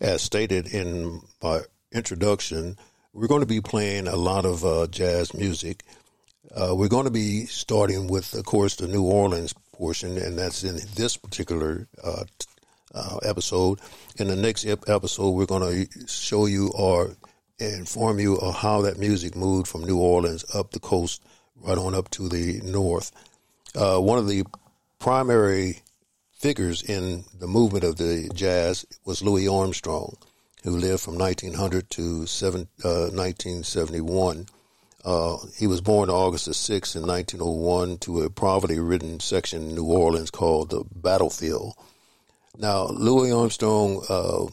as stated in my introduction, we're going to be playing a lot of uh, jazz music. Uh, we're going to be starting with, of course, the New Orleans portion, and that's in this particular uh, uh episode. In the next episode, we're going to show you or inform you of how that music moved from New Orleans up the coast, right on up to the north. Uh, one of the primary figures in the movement of the jazz was Louis Armstrong, who lived from 1900 to seven, uh, 1971. Uh, he was born August the 6th in 1901 to a poverty-ridden section in New Orleans called the Battlefield. Now, Louis Armstrong, uh,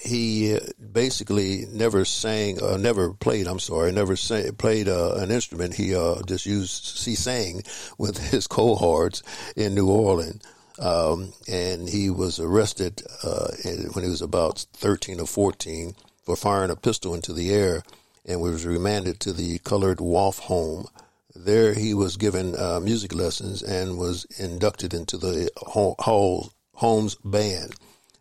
he basically never sang, uh, never played. I'm sorry, never sang, played uh, an instrument. He uh, just used, he sang with his cohorts in New Orleans. Um, and he was arrested uh, when he was about 13 or 14 for firing a pistol into the air and was remanded to the Colored Waif home. There he was given uh, music lessons and was inducted into the Hall Holmes band,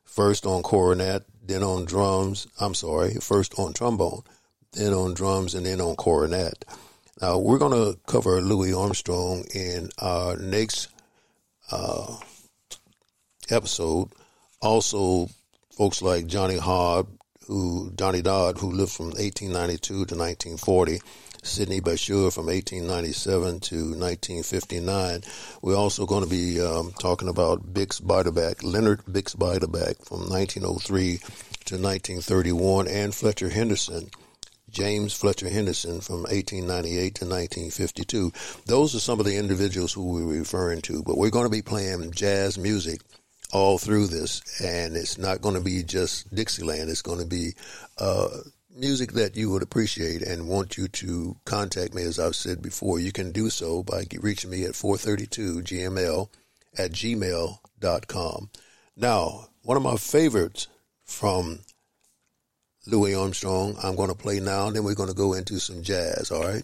first on cornet, then on drums. I'm sorry, first on trombone, then on drums, and then on cornet. Now we're going to cover Louis Armstrong in our next uh, episode. Also, folks like Johnny Hod, who Johnny Dodd, who lived from 1892 to 1940, Sidney Bechet from 1897 to 1959. We're also going to be um, talking about Bix Beiderbecke, Leonard Bix Beiderbecke from 1903 to 1931, and Fletcher Henderson. James Fletcher Henderson from 1898 to 1952. Those are some of the individuals who we're referring to, but we're going to be playing jazz music all through this, and it's not going to be just Dixieland. It's going to be uh, music that you would appreciate and want you to contact me, as I've said before. You can do so by reaching me at 432gml at gmail.com. Now, one of my favorites from Louis Armstrong, I'm going to play now, and then we're going to go into some jazz, all right?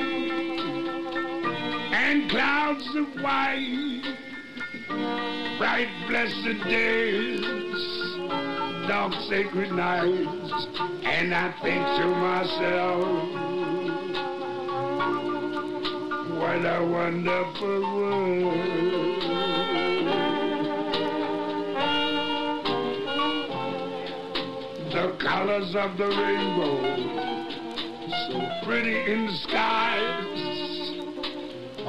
clouds of white, bright blessed days, dark sacred nights, and I think to myself, what a wonderful world. The colors of the rainbow, so pretty in the skies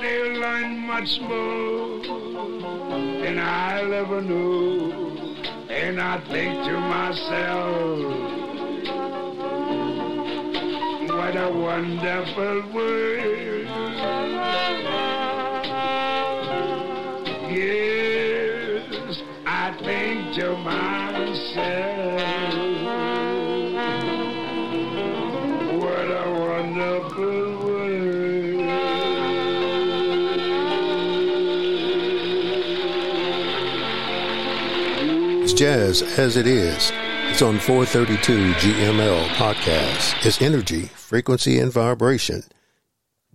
they'll learn much more than I'll ever know. And I think to myself, what a wonderful world. Yes, I think to myself. Jazz as it is. It's on 432 GML podcast. It's energy, frequency, and vibration.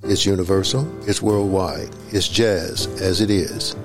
It's universal. It's worldwide. It's jazz as it is.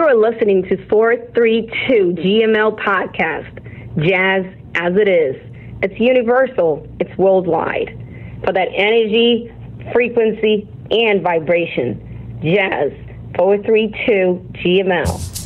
You are listening to 432 GML Podcast, Jazz as it is. It's universal, it's worldwide. For that energy, frequency, and vibration, Jazz 432 GML.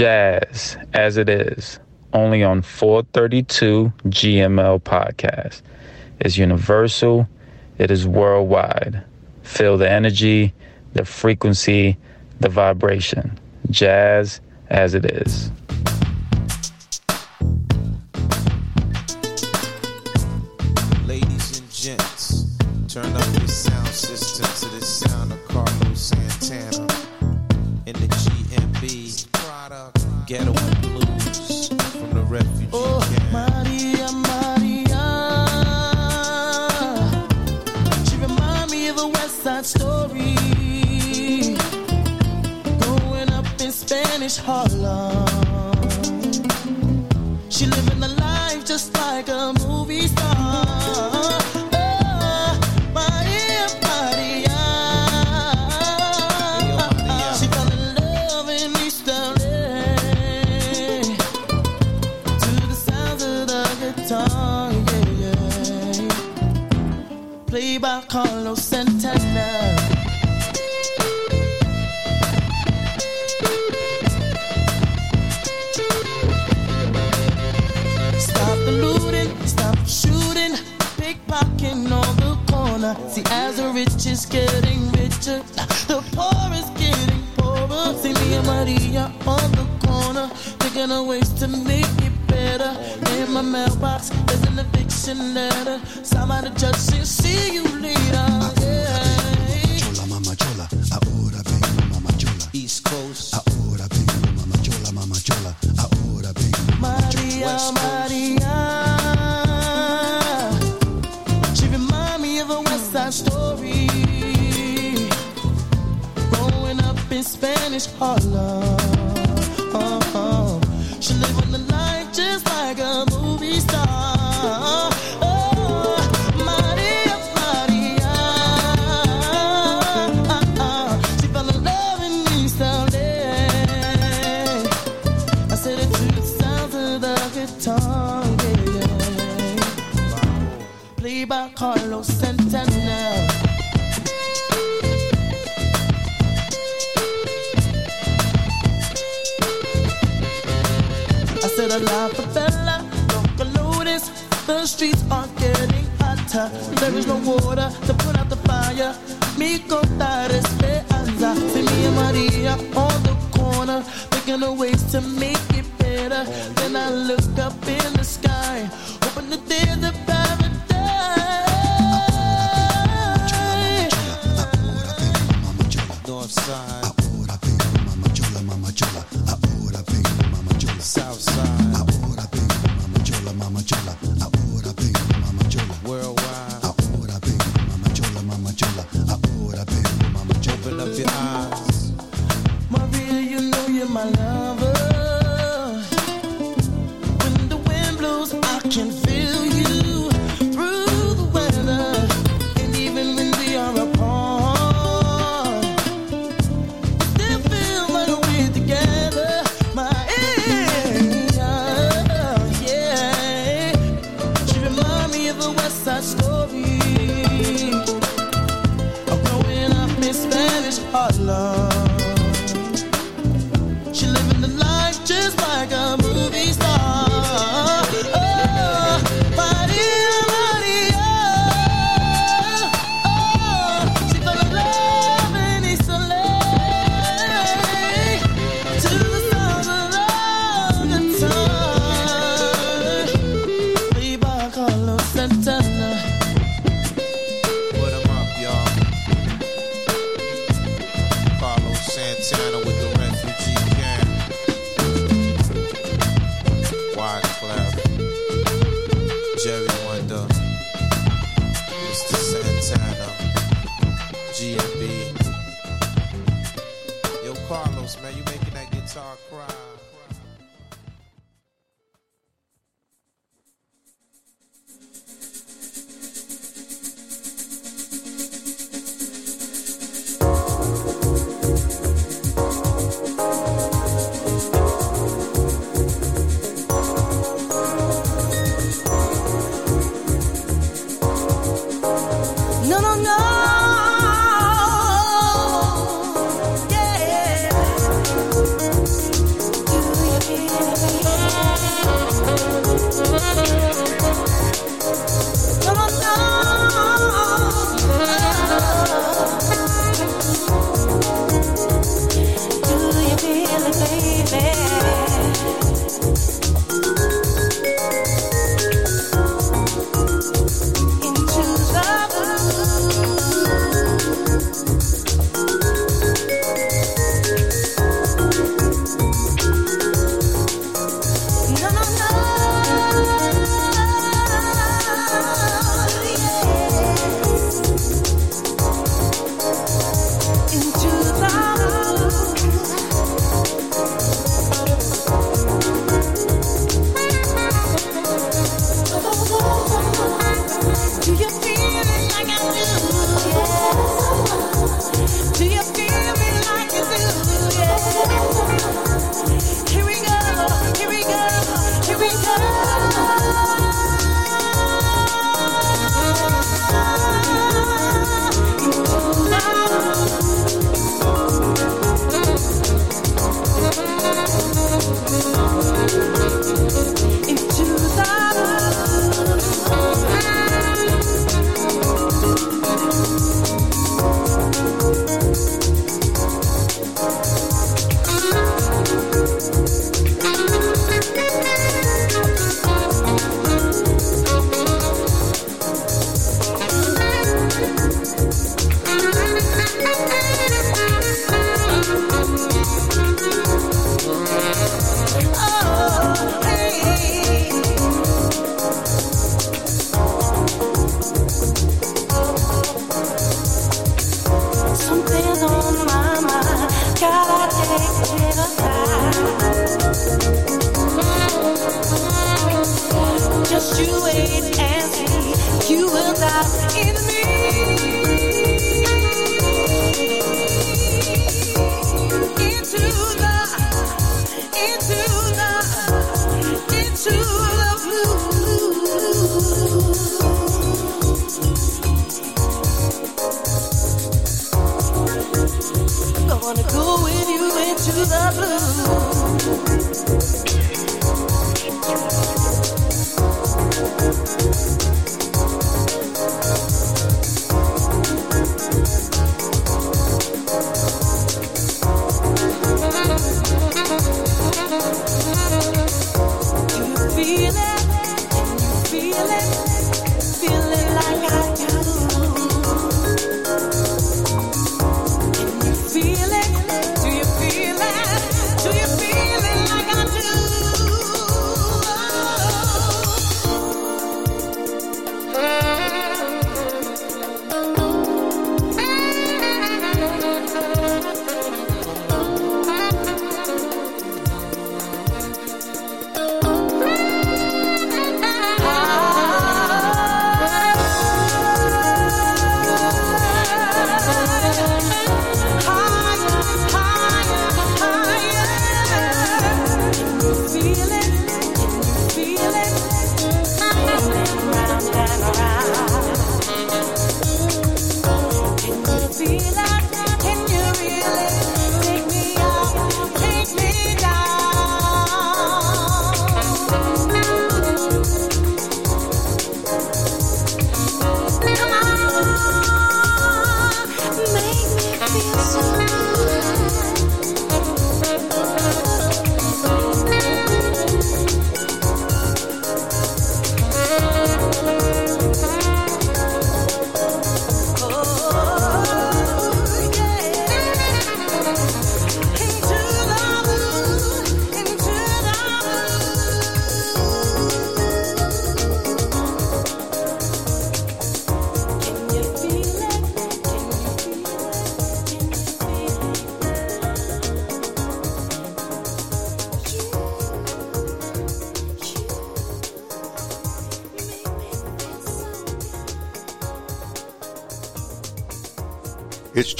jazz as it is only on 432 GML podcast. It's universal, it is worldwide. Feel the energy, the frequency, the vibration. Jazz as it is. guitar, yeah, yeah. Played by Carlos Santana. Stop the looting, stop the shooting, pickpocketing on the corner. See, as the rich is getting richer, the poor is getting poorer. See me and Maria on the corner, thinking of ways to make it better my mailbox. There's an eviction letter. Somebody just the see you later. Yeah. Chola, mama, chola. Ahora vengo, mama, chola. East Coast. Ahora vengo, mama, chola, mama, chola. Ahora vengo, mama, chola. Maria, Maria. She remind me of a West Side story. Growing up in Spanish Harlem. There is no water to put out the fire. Me go and it's hard love.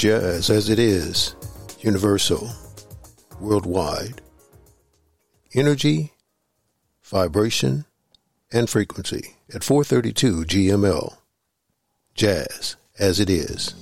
jazz as it is, universal, worldwide. Energy, vibration, and frequency at 432 GML. Jazz as it is.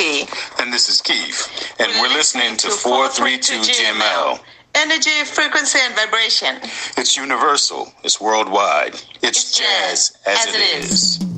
And this is Keith. And we're listening to 432 GML. Energy, frequency, and vibration. It's universal, it's worldwide, it's, jazz as, as it it is. is.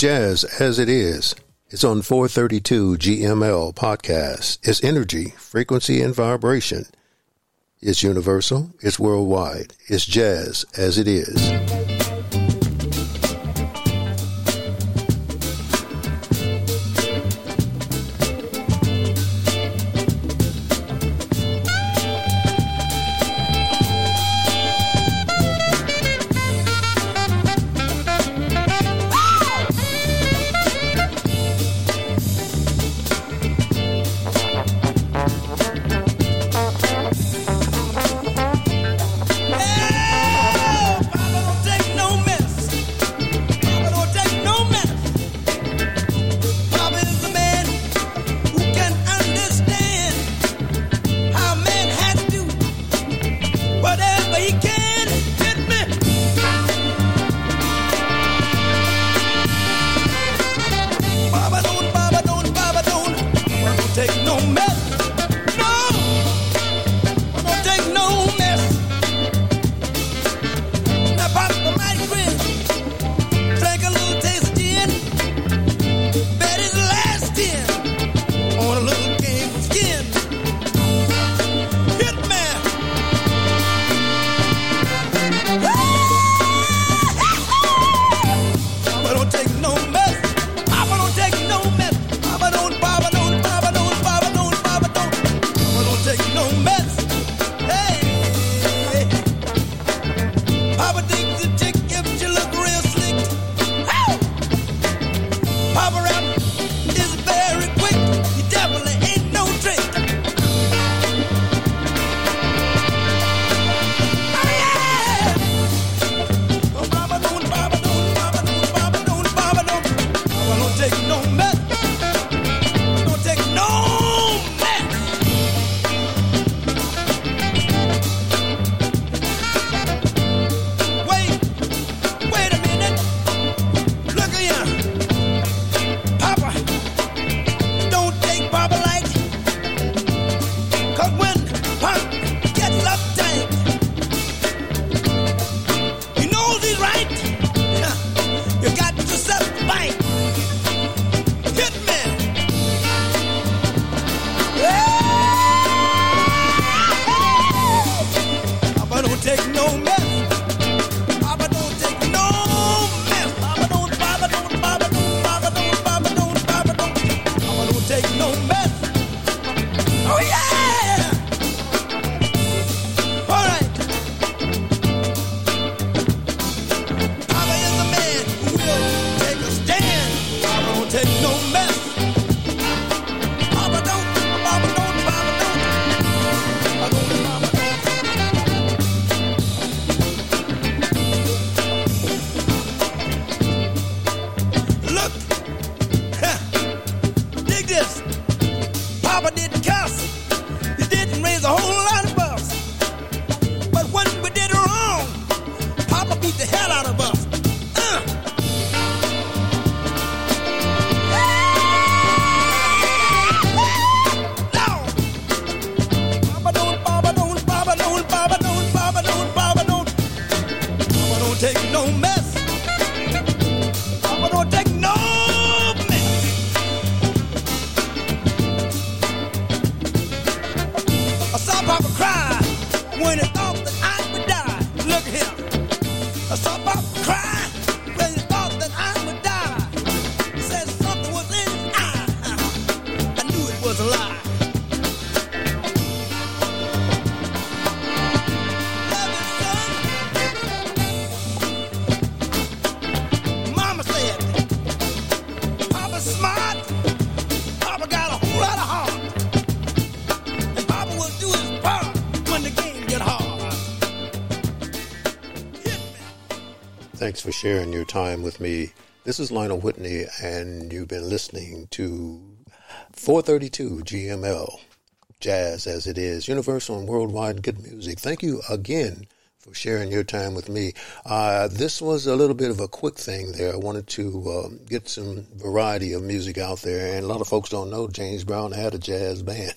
Jazz as it is. It's on 432 GML podcast. It's energy, frequency, and vibration. It's universal. It's worldwide. It's jazz as it is. Take no mess. Papa don't take no mess. I saw Papa cry when he sharing your time with me. This is Lionel Whitney, and you've been listening to 432 GML, Jazz as it is, universal and worldwide good music. Thank you again for sharing your time with me. Uh, this was a little bit of a quick thing there. I wanted to um, get some variety of music out there, and a lot of folks don't know James Brown had a jazz band,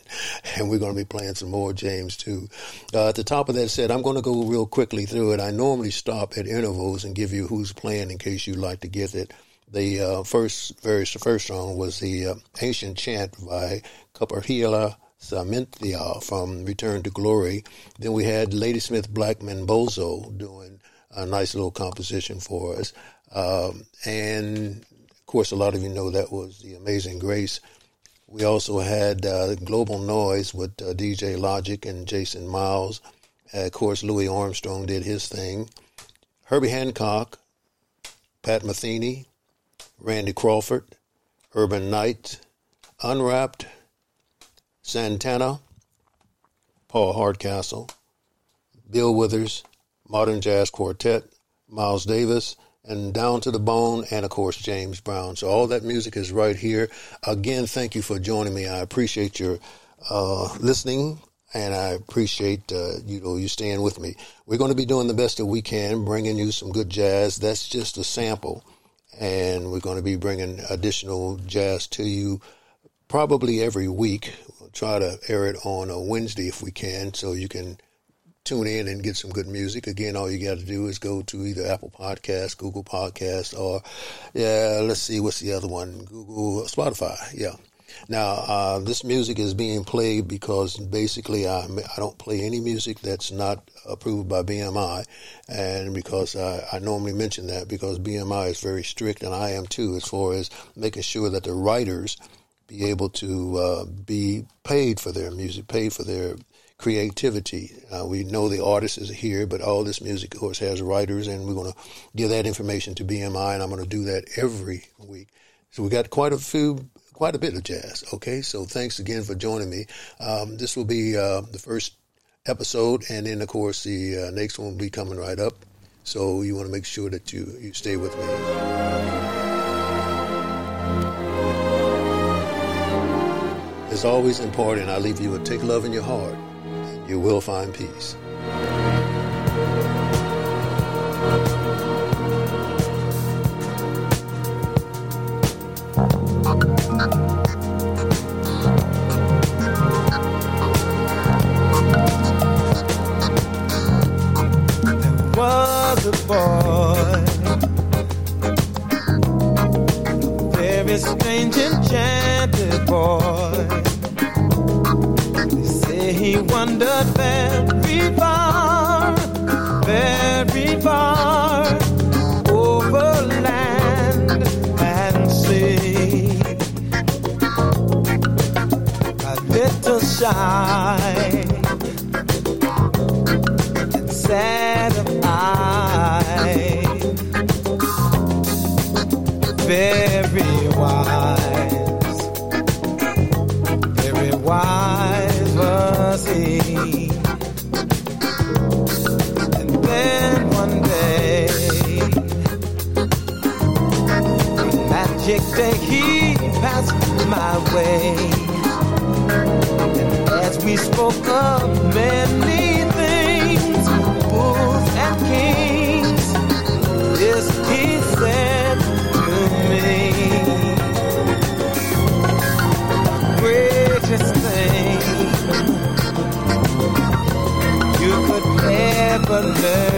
and we're going to be playing some more James too. Uh, at the top of that said, I'm going to go real quickly through it. I normally stop at intervals and give you who's playing in case you'd like to get it The uh, first, very first song was the uh, Ancient Chant by Kaparhila Saminthia from Return to Glory. Then we had Ladysmith Black Mambazo doing a nice little composition for us. Um, and of course, a lot of you know that was The Amazing Grace. We also had uh, Global Noise with uh, DJ Logic and Jason Miles. Uh, of course, Louis Armstrong did his thing. Herbie Hancock, Pat Metheny, Randy Crawford, Urban Knight, Unwrapped, Santana, Paul Hardcastle, Bill Withers, Modern Jazz Quartet, Miles Davis, and Down to the Bone, and of course James Brown. So all that music is right here. Again, thank you for joining me. I appreciate your uh, listening, and I appreciate uh, you know you staying with me. We're going to be doing the best that we can, bringing you some good jazz. That's just a sample, and we're going to be bringing additional jazz to you probably every week. Try to air it on a Wednesday if we can, so you can tune in and get some good music. Again, all you got to do is go to either Apple Podcast, Google Podcast, or yeah, let's see, what's the other one? Google, Spotify. Yeah. Now, uh, this music is being played because basically I, I don't play any music that's not approved by BMI, and because I, I normally mention that because BMI is very strict, and I am too, as far as making sure that the writers be able to uh, be paid for their music, paid for their creativity. Uh, we know the artist is here, but all this music, of course, has writers, and we're going to give that information to BMI, and I'm going to do that every week. So we got quite a few, quite a bit of jazz. Okay, so thanks again for joining me. Um, this will be uh, the first episode, and then of course the uh, next one will be coming right up. So you want to make sure that you you stay with me. It's always important. I leave you with take love in your heart. and You will find peace. boy. Very strange, enchanted boy. They say he wandered very far, very far over land and sea. A little shy and sad of eye, very my. And as we spoke of many things, fools and kings. This he said to me. Greatest thing you could ever learn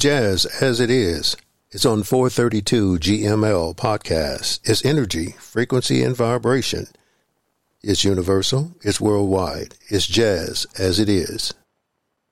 jazz as it is. It's on 432 GML podcast. It's energy, frequency, and vibration. It's universal. It's worldwide. It's jazz as it is.